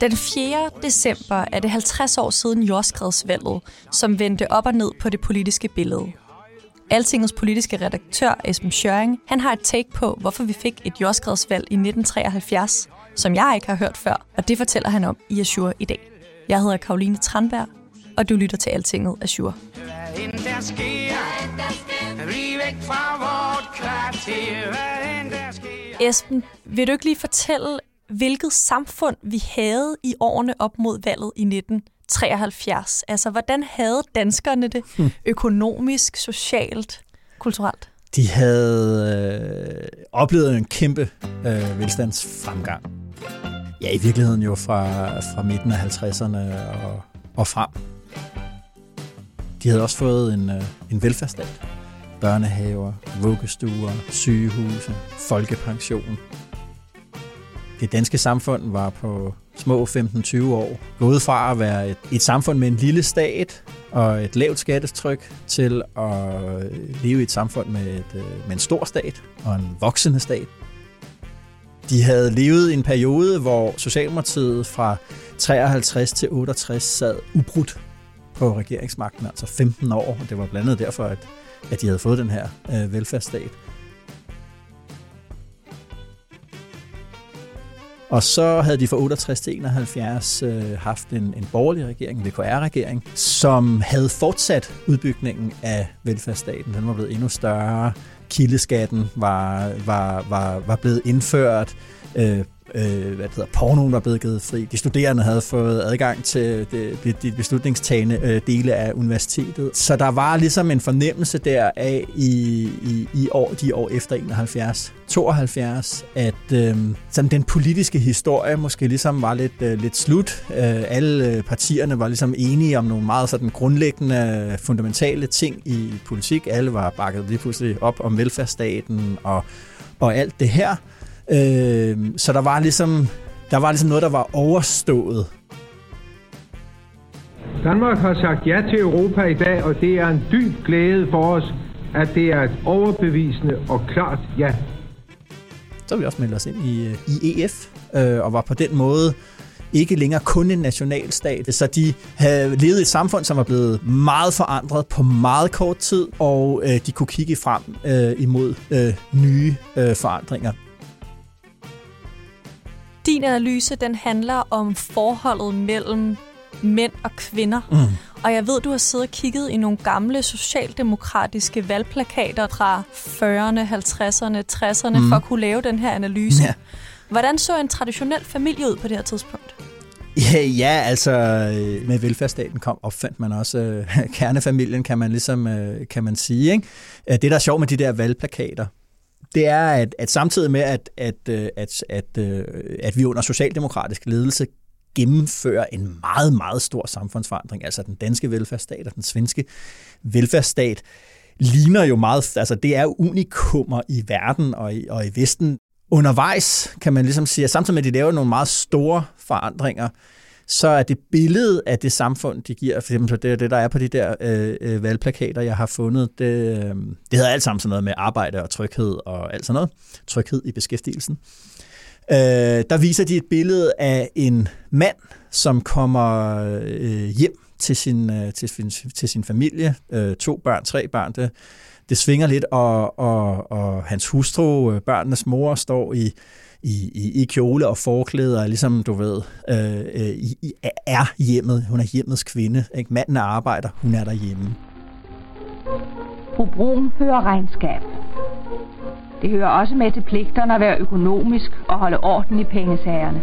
Den 4. december er det 50 år siden jordskredsvalget, som vendte op og ned på det politiske billede. Altingets politiske redaktør, Esben Schøring, han har et take på, hvorfor vi fik et jordskredsvalg i 1973, som jeg ikke har hørt før, og det fortæller han om i Azure i dag. Jeg hedder Karoline Tranberg, og du lytter til Altinget Azure. Hvad end der sker, bliv væk fra vort kvarter. Hvad end. Esben, vil du ikke lige fortælle, hvilket samfund vi havde i årene op mod valget i 1973? Altså, hvordan havde danskerne det økonomisk, socialt, kulturelt? De havde øh, oplevet en kæmpe øh, velstandsfremgang. Ja, i virkeligheden jo fra, fra midten af 50'erne og, og frem. De havde også fået en, øh, en velfærdsstat. Børnehaver, vuggestuer, sygehuse, folkepension. Det danske samfund var på små 15-20 år gået fra at være et, et samfund med en lille stat og et lavt skattetryk til at leve i et samfund med, et, øh, med en stor stat og en voksende stat. De havde levet en periode, hvor Socialdemokratiet fra 53 til 68 sad ubrudt på regeringsmagten, altså 15 år. Og det var blandt andet derfor, at, at de havde fået den her øh, velfærdsstat. Og så havde de fra 68 til 71 øh, haft en, en borgerlig regering, en VKR-regering, som havde fortsat udbygningen af velfærdsstaten. Den var blevet endnu større. Kildeskatten var, var, var, var blevet indført. Øh, øh, hvad det hedder, pornoen var blevet givet fri. De studerende havde fået adgang til de, de beslutningstagende øh, dele af universitetet. Så der var ligesom en fornemmelse der af i, i, i år, de år efter 71, 72, at øh, sådan den politiske historie måske ligesom var lidt, øh, lidt slut. Øh, alle øh, partierne var ligesom enige om nogle meget sådan grundlæggende, fundamentale ting i politik. Alle var bakket lige pludselig op om velfærdsstaten og, og alt det her. Øh, så der var ligesom der var ligesom noget, der var overstået. Danmark har sagt ja til Europa i dag, og det er en dyb glæde for os, at det er et overbevisende og klart ja. Så vi også meldt os ind i, øh, i EF, øh, og var på den måde ikke længere kun en nationalstat. Så de havde levet i et samfund, som var blevet meget forandret på meget kort tid, og øh, de kunne kigge frem øh, imod øh, nye øh, forandringer. Din analyse, den handler om forholdet mellem mænd og kvinder. Mm. Og jeg ved, du har siddet og kigget i nogle gamle socialdemokratiske valgplakater fra 40'erne, 50'erne, 60'erne, mm. for at kunne lave den her analyse. Ja. Hvordan så en traditionel familie ud på det her tidspunkt? Ja, ja, altså øh, med velfærdsstaten kom opfandt man også øh, kernefamilien, kan man ligesom øh, kan man sige. Ikke? Øh, Det, der er sjovt med de der valgplakater, det er, at, at samtidig med, at, at, øh, at, at, øh, at vi under socialdemokratisk ledelse gennemfører en meget, meget stor samfundsforandring, altså den danske velfærdsstat og den svenske velfærdsstat, ligner jo meget, altså det er unikummer i verden og i, og i Vesten. Undervejs kan man ligesom sige, at samtidig med, at de laver nogle meget store forandringer, så er det billede af det samfund, de giver, for eksempel det, det der er på de der øh, øh, valgplakater, jeg har fundet, det, øh, det hedder alt sammen sådan noget med arbejde og tryghed og alt sådan noget. Tryghed i beskæftigelsen. Øh, der viser de et billede af en mand, som kommer øh, hjem til sin, øh, til, sin, til sin familie. Øh, to børn, tre børn. Det, det svinger lidt, og, og, og hans hustru, øh, børnenes mor, står i, i, i, i kjole og forklæder, og ligesom du ved, øh, øh, i, er hjemmet. Hun er hjemmets kvinde. Ikke? Manden arbejder, hun er derhjemme. Fru Brun fører regnskab. Det hører også med til pligterne at være økonomisk og holde orden i pengesagerne.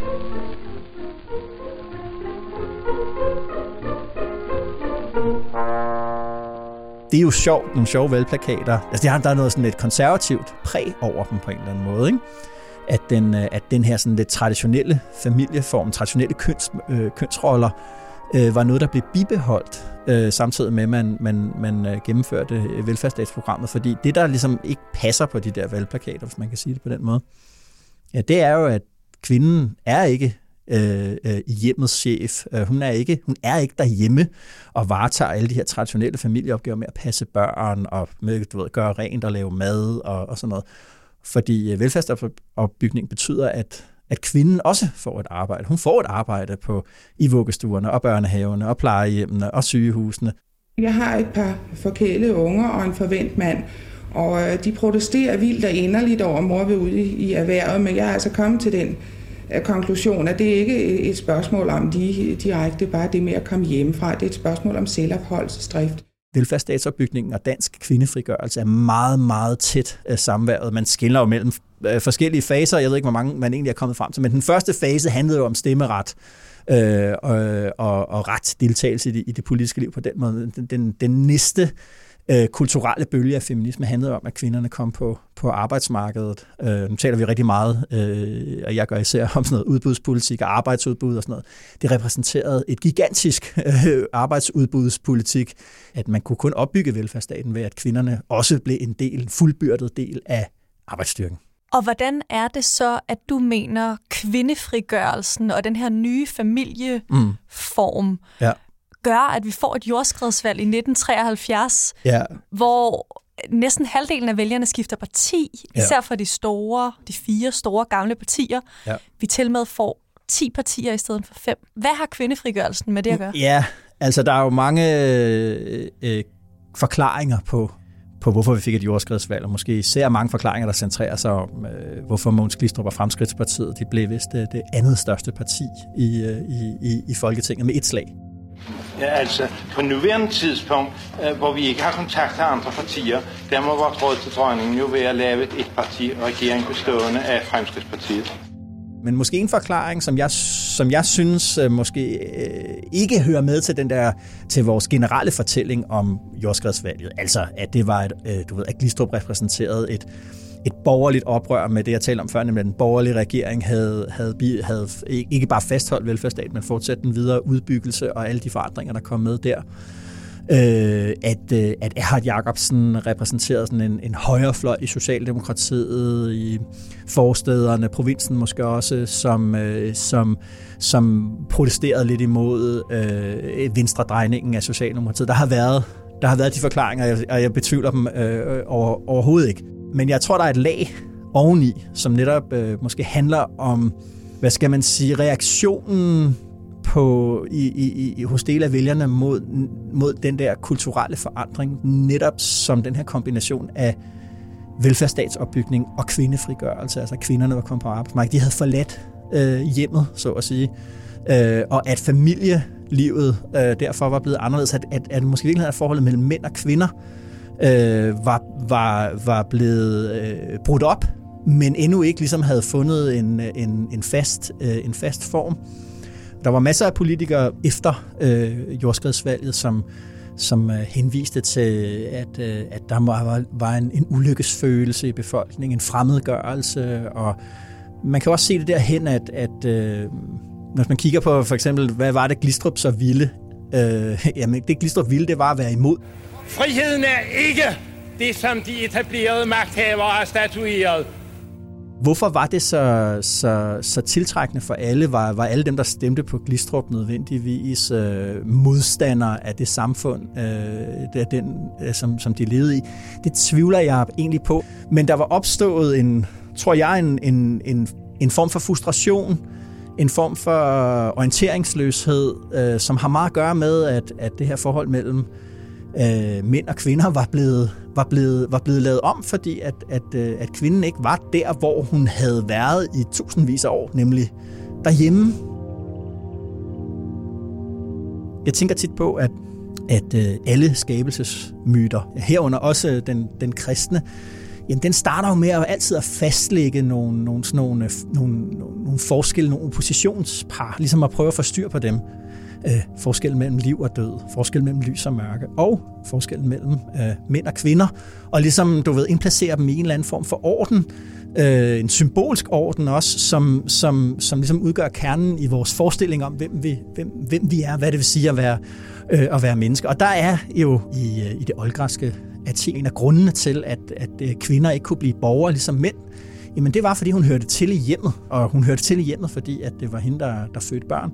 det er jo sjovt, nogle sjove valgplakater. Altså, der er noget sådan lidt konservativt præg over dem på en eller anden måde, ikke? At den, øh, at den her sådan lidt traditionelle familieform, traditionelle køns, øh, kønsroller, øh, var noget, der blev bibeholdt, øh, samtidig med, at man, man, man øh, gennemførte øh, velfærdsstatsprogrammet. Fordi det, der ligesom ikke passer på de der valgplakater, hvis man kan sige det på den måde, ja, det er jo, at kvinden er ikke øh, øh, hjemmets chef. Øh, hun, er ikke, hun er ikke derhjemme og varetager alle de her traditionelle familieopgaver med at passe børn og med, du ved, gøre rent og lave mad og, og sådan noget. Fordi øh, velfærdsopbygning betyder, at at kvinden også får et arbejde. Hun får et arbejde på i vuggestuerne og børnehaverne og plejehjemmene og sygehusene. Jeg har et par forkælede unger og en forvent mand, og øh, de protesterer vildt og inderligt over, at mor vil ud i erhvervet, men jeg er altså kommet til den øh, konklusion, at det ikke er et spørgsmål om de direkte bare det med at komme hjemmefra. Det er et spørgsmål om selvopholdsdrift velfærdsstatsopbygningen og dansk kvindefrigørelse er meget, meget tæt øh, samværet. Man skiller jo mellem øh, forskellige faser. Jeg ved ikke, hvor mange man egentlig er kommet frem til, men den første fase handlede jo om stemmeret øh, og, og, og ret deltagelse i det, i det politiske liv på den måde. Den, den, den næste øh, kulturelle bølge af feminisme handlede om, at kvinderne kom på, på arbejdsmarkedet. Øh, nu taler vi rigtig meget, øh, og jeg gør især om sådan noget udbudspolitik og arbejdsudbud og sådan noget. Det repræsenterede et gigantisk øh, arbejdsudbudspolitik, at man kunne kun opbygge velfærdsstaten ved, at kvinderne også blev en del, en fuldbyrdet del af arbejdsstyrken. Og hvordan er det så, at du mener kvindefrigørelsen og den her nye familieform mm. ja gør, at vi får et jordskredsvalg i 1973, ja. hvor næsten halvdelen af vælgerne skifter parti, ja. især for de store, de fire store gamle partier. Ja. Vi til med får 10 partier i stedet for fem. Hvad har kvindefrigørelsen med det at gøre? Ja, altså der er jo mange øh, øh, forklaringer på, på, hvorfor vi fik et jordskredsvalg, og måske især mange forklaringer, der centrerer sig om, øh, hvorfor Mogens Glistrup og Fremskridtspartiet de blev vist det, det andet største parti i, øh, i, i, i Folketinget med et slag. Ja, altså på nuværende tidspunkt, øh, hvor vi ikke har kontakt til andre partier, der må vores råd til dronningen jo være at lave et parti regering bestående af Fremskridspartiet. Men måske en forklaring, som jeg, som jeg synes øh, måske øh, ikke hører med til den der til vores generelle fortælling om jordskredsvalget. Altså, at det var et, øh, du ved, at Glistrup repræsenterede et, et borgerligt oprør med det, jeg talte om før, nemlig at den borgerlige regering havde, havde, havde ikke bare fastholdt velfærdsstaten, men fortsat den videre udbyggelse og alle de forandringer, der kom med der. Øh, at, øh, at Erhard Jacobsen repræsenterede sådan en, en højrefløj i Socialdemokratiet, i forstederne, provinsen måske også, som, øh, som, som protesterede lidt imod øh, venstredrejningen af Socialdemokratiet. Der har været, der har været de forklaringer, og jeg betvivler dem øh, øh, over, overhovedet ikke. Men jeg tror, der er et lag oveni, som netop øh, måske handler om, hvad skal man sige, reaktionen på, i, i, i, hos dele af vælgerne mod, mod den der kulturelle forandring, netop som den her kombination af velfærdsstatsopbygning og kvindefrigørelse. Altså kvinderne var kommet på arbejdsmarkedet. De havde forladt øh, hjemmet, så at sige. Øh, og at familielivet øh, derfor var blevet anderledes. At, at, at måske virkelig er forholdet mellem mænd og kvinder øh, var, var, var blevet øh, brudt op, men endnu ikke ligesom havde fundet en, en, en, fast, øh, en fast form. Der var masser af politikere efter øh, jordskredsvalget, som, som øh, henviste til, at, øh, at der var, var en, en ulykkesfølelse i befolkningen, en fremmedgørelse, og man kan også se det derhen, at, at øh, når man kigger på for eksempel, hvad var det Glistrup så ville? Øh, jamen, det Glistrup ville, det var at være imod Friheden er ikke det, som de etablerede magthavere har statueret. Hvorfor var det så, så, så tiltrækkende for alle? Var, var alle dem, der stemte på Glistrup nødvendigvis øh, modstandere af det samfund, øh, den, øh, som, som de levede i? Det tvivler jeg egentlig på. Men der var opstået en, tror jeg, en, en, en, en form for frustration, en form for orienteringsløshed, øh, som har meget at gøre med, at, at det her forhold mellem øh, Øh, mænd og kvinder var blevet, var blevet, var blevet lavet om, fordi at, at, øh, at kvinden ikke var der, hvor hun havde været i tusindvis af år, nemlig derhjemme. Jeg tænker tit på, at, at øh, alle skabelsesmyter, herunder også den, den kristne, jamen den starter jo med at altid at fastlægge nogle, nogle, sådan nogle, nogle, nogle forskelle, nogle oppositionspar, ligesom at prøve at få styr på dem øh, forskellen mellem liv og død, forskellen mellem lys og mørke, og forskellen mellem øh, mænd og kvinder, og ligesom, du ved, indplacere dem i en eller anden form for orden, øh, en symbolsk orden også, som, som, som ligesom udgør kernen i vores forestilling om, hvem vi, hvem, hvem vi er, hvad det vil sige at være, øh, at være menneske. Og der er jo i, øh, i det oldgræske Athen en af grundene til, at, at øh, kvinder ikke kunne blive borgere ligesom mænd, jamen det var, fordi hun hørte til i hjemmet, og hun hørte til i hjemmet, fordi at det var hende, der, der fødte børn.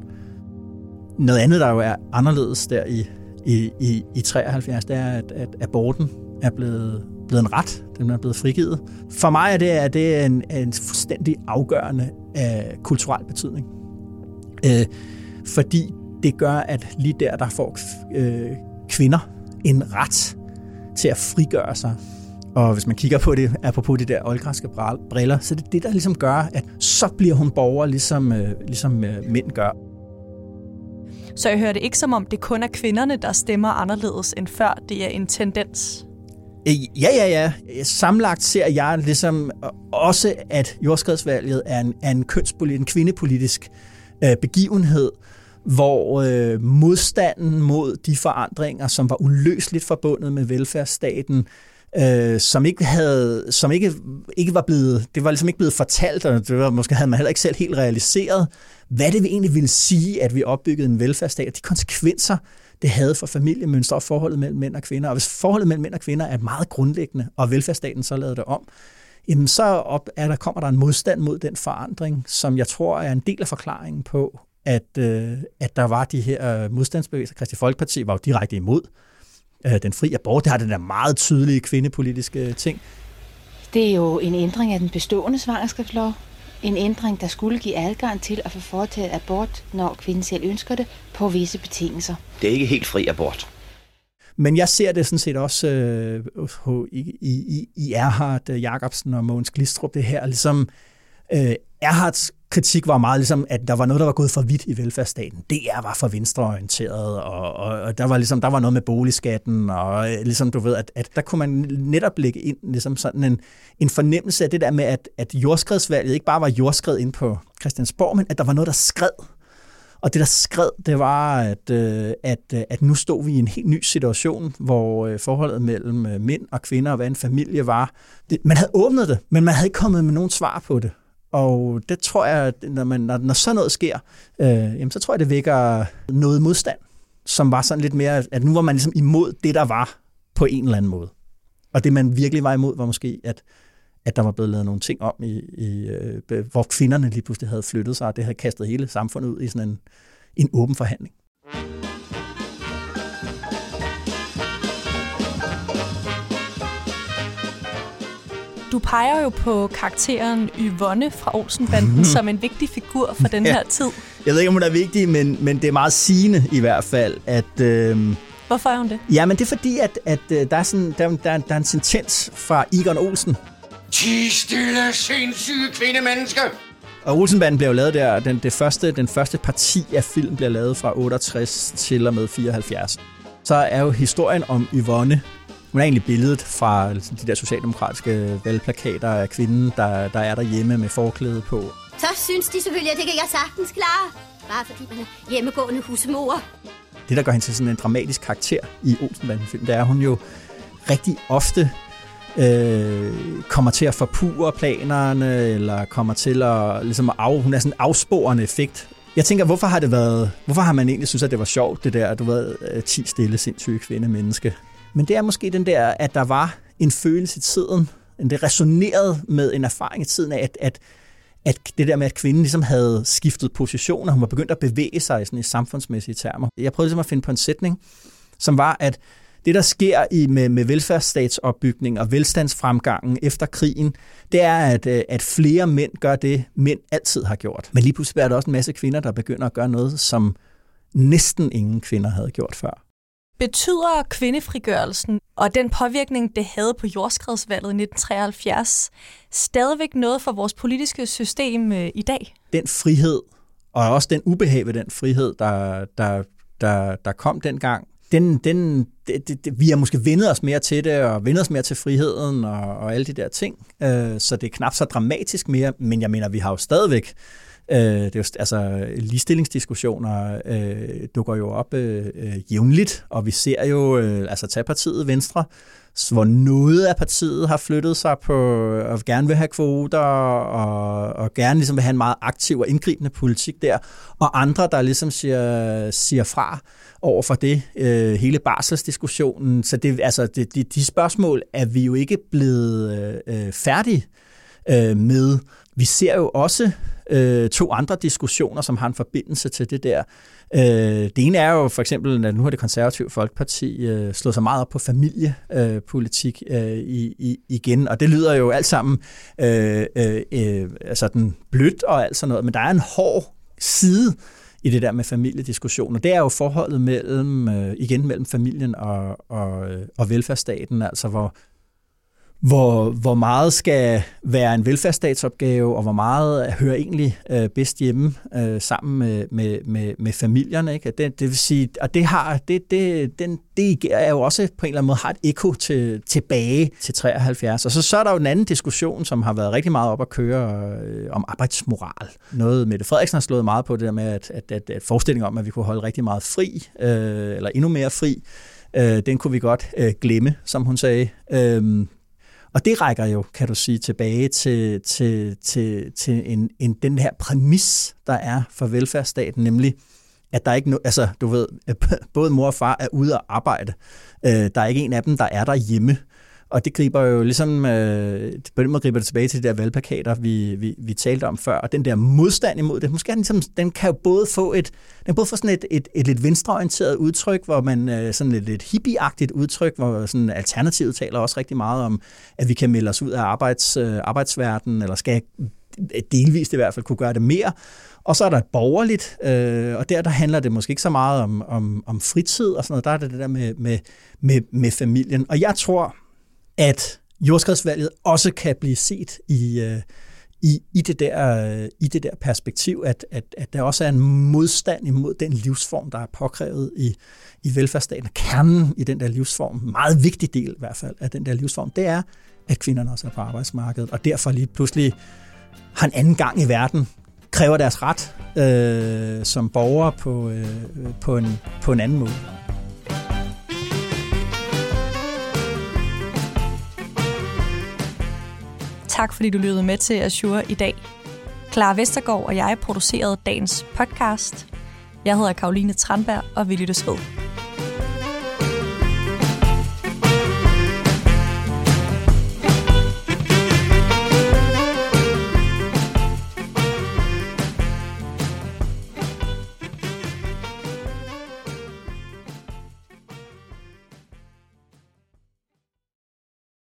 Noget andet, der jo er anderledes der i, i, i, i 73, det er, at, at aborten er blevet, blevet en ret. Den er blevet frigivet. For mig er det, er det en, en fuldstændig afgørende uh, kulturel betydning. Øh, fordi det gør, at lige der, der får øh, kvinder en ret til at frigøre sig. Og hvis man kigger på det, apropos de der oldgræske briller, så det er det, der ligesom gør, at så bliver hun borger, ligesom, uh, ligesom øh, mænd gør. Så jeg hører det ikke som om, det kun er kvinderne, der stemmer anderledes end før. Det er en tendens. Øh, ja, ja, ja. Samlagt ser jeg ligesom øh, også, at jordskredsvalget er en, er en kønspolitisk, en kvindepolitisk øh, begivenhed, hvor øh, modstanden mod de forandringer, som var uløseligt forbundet med velfærdsstaten, øh, som ikke havde, som ikke, ikke var blevet, det var ligesom ikke blevet fortalt, og det var, måske havde man heller ikke selv helt realiseret, hvad det egentlig ville sige, at vi opbyggede en velfærdsstat, og de konsekvenser, det havde for familiemønstre og forholdet mellem mænd og kvinder. Og hvis forholdet mellem mænd og kvinder er meget grundlæggende, og velfærdsstaten så lavede det om, jamen så op, er der, kommer der en modstand mod den forandring, som jeg tror er en del af forklaringen på, at, øh, at der var de her modstandsbevægelser. Kristi Folkeparti var jo direkte imod øh, den fri abort. Det har den der meget tydelige kvindepolitiske ting. Det er jo en ændring af den bestående svangerskabslov. En ændring, der skulle give adgang til at få foretaget abort, når kvinden selv ønsker det, på visse betingelser. Det er ikke helt fri abort. Men jeg ser det sådan set også øh, i, i, i Erhard Jacobsen og Mogens Glistrup, det her ligesom øh, Erhards kritik var meget ligesom, at der var noget, der var gået for vidt i velfærdsstaten. DR var for venstreorienteret, og, og, og der var ligesom der var noget med boligskatten, og øh, ligesom du ved, at, at der kunne man netop lægge ind ligesom sådan en, en fornemmelse af det der med, at, at jordskredsvalget ikke bare var jordskred ind på Christiansborg, men at der var noget, der skred. Og det, der skred, det var, at, øh, at, øh, at nu stod vi i en helt ny situation, hvor forholdet mellem mænd og kvinder og hvad en familie var. Det, man havde åbnet det, men man havde ikke kommet med nogen svar på det. Og det tror jeg, når, man, når, når sådan noget sker, øh, jamen, så tror jeg, det vækker noget modstand, som var sådan lidt mere, at nu var man ligesom imod det, der var på en eller anden måde. Og det, man virkelig var imod, var måske, at, at der var blevet lavet nogle ting om, i, i, øh, hvor kvinderne lige pludselig havde flyttet sig, og det havde kastet hele samfundet ud i sådan en, en åben forhandling. Du peger jo på karakteren Yvonne fra Olsenbanden mm. som en vigtig figur for den ja. her tid. Jeg ved ikke, om hun er vigtig, men, men det er meget sigende i hvert fald, at... Øh, Hvorfor er hun det? Ja, men det er fordi, at, at øh, der, er sådan, der, der, der er en sentens fra Egon Olsen. Ti stille, sindssyge kvindemenneske! Og Olsenbanden blev lavet der, den, det første, den første parti af film bliver lavet fra 68 til og med 74. Så er jo historien om Yvonne, hun er egentlig billedet fra de der socialdemokratiske valgplakater af kvinden, der, der er derhjemme med forklæde på. Så synes de selvfølgelig, at det kan jeg sagtens klare. Bare fordi man er hjemmegående husmor. Det, der gør hende til sådan en dramatisk karakter i Olsenbanden-film, det er, at hun jo rigtig ofte øh, kommer til at forpure planerne, eller kommer til at, ligesom at af, hun er sådan en afsporende effekt. Jeg tænker, hvorfor har det været, hvorfor har man egentlig synes, at det var sjovt, det der, du ved, 10 øh, stille, sindssyge kvinde menneske? Men det er måske den der, at der var en følelse i tiden, det resonerede med en erfaring i tiden af, at, at, at det der med, at kvinden ligesom havde skiftet position, og hun var begyndt at bevæge sig i, sådan i samfundsmæssige termer. Jeg prøvede ligesom at finde på en sætning, som var, at det, der sker i, med, med velfærdsstatsopbygning og velstandsfremgangen efter krigen, det er, at, øh, at flere mænd gør det, mænd altid har gjort. Men lige pludselig er der også en masse kvinder, der begynder at gøre noget, som næsten ingen kvinder havde gjort før. Betyder kvindefrigørelsen og den påvirkning, det havde på jordskredsvalget i 1973, stadigvæk noget for vores politiske system øh, i dag? Den frihed, og også den ubehag ved den frihed, der, der, der, der kom dengang, den, den, det, det, vi har måske vendet os mere til det, og vendet os mere til friheden og, og alle de der ting. Øh, så det er knap så dramatisk mere, men jeg mener, vi har jo stadigvæk Øh, det er jo, altså, ligestillingsdiskussioner øh, dukker jo op øh, øh, jævnligt, og vi ser jo, øh, altså tag partiet Venstre, hvor noget af partiet har flyttet sig på og gerne vil have kvoter og, og gerne ligesom vil have en meget aktiv og indgribende politik der, og andre, der ligesom siger, siger fra over for det, øh, hele barselsdiskussionen. Så det, altså, det, de, de spørgsmål er vi jo ikke blevet øh, øh færdige øh, med. Vi ser jo også øh, to andre diskussioner, som har en forbindelse til det der. Øh, det ene er jo for eksempel, at nu har det konservative folkeparti øh, slået sig meget op på familiepolitik øh, i, i, igen, og det lyder jo alt sammen øh, øh, øh altså den blødt og alt sådan noget, men der er en hård side i det der med familiediskussioner. Det er jo forholdet mellem, øh, igen mellem familien og, og, øh, og velfærdsstaten, altså hvor hvor, hvor meget skal være en velfærdsstatsopgave, og hvor meget hører egentlig øh, bedst hjemme øh, sammen med, med, med, med familierne. Ikke? Det, det vil sige, og det, har, det, det, den, det er jo også på en eller anden måde har et ekko til, tilbage til 73. Og så, så er der jo en anden diskussion, som har været rigtig meget op at køre øh, om arbejdsmoral. Noget Mette Frederiksen har slået meget på det der med, at, at, at, at forestillingen om, at vi kunne holde rigtig meget fri, øh, eller endnu mere fri, øh, den kunne vi godt øh, glemme, som hun sagde. Øh, og det rækker jo, kan du sige, tilbage til, til, til, til en, en, den her præmis, der er for velfærdsstaten, nemlig, at der ikke no, altså du ved, både mor og far er ude at arbejde. Øh, der er ikke en af dem, der er der hjemme. Og det griber jo ligesom, øh, på den måde griber det tilbage til de der valgplakater, vi, vi, vi talte om før, og den der modstand imod det, måske den, ligesom, den kan jo både få et, den kan både få sådan et, et, et lidt venstreorienteret udtryk, hvor man øh, sådan et lidt hippieagtigt udtryk, hvor sådan Alternativet taler også rigtig meget om, at vi kan melde os ud af arbejds, øh, arbejdsverdenen, eller skal delvist i hvert fald kunne gøre det mere. Og så er der et borgerligt, øh, og der, der handler det måske ikke så meget om, om, om fritid og sådan noget. Der er det det der med, med, med, med familien. Og jeg tror, at jordskredsvalget også kan blive set i, øh, i, i, det, der, øh, i det der perspektiv, at, at, at der også er en modstand imod den livsform, der er påkrævet i, i velfærdsstaten. Kernen i den der livsform, meget vigtig del i hvert fald af den der livsform, det er, at kvinderne også er på arbejdsmarkedet, og derfor lige pludselig har en anden gang i verden, kræver deres ret øh, som borgere på, øh, på, en, på en anden måde. Tak fordi du lyttede med til Azure i dag. Clara Vestergaard og jeg producerede dagens podcast. Jeg hedder Karoline Tranberg, og vi lyttes ved.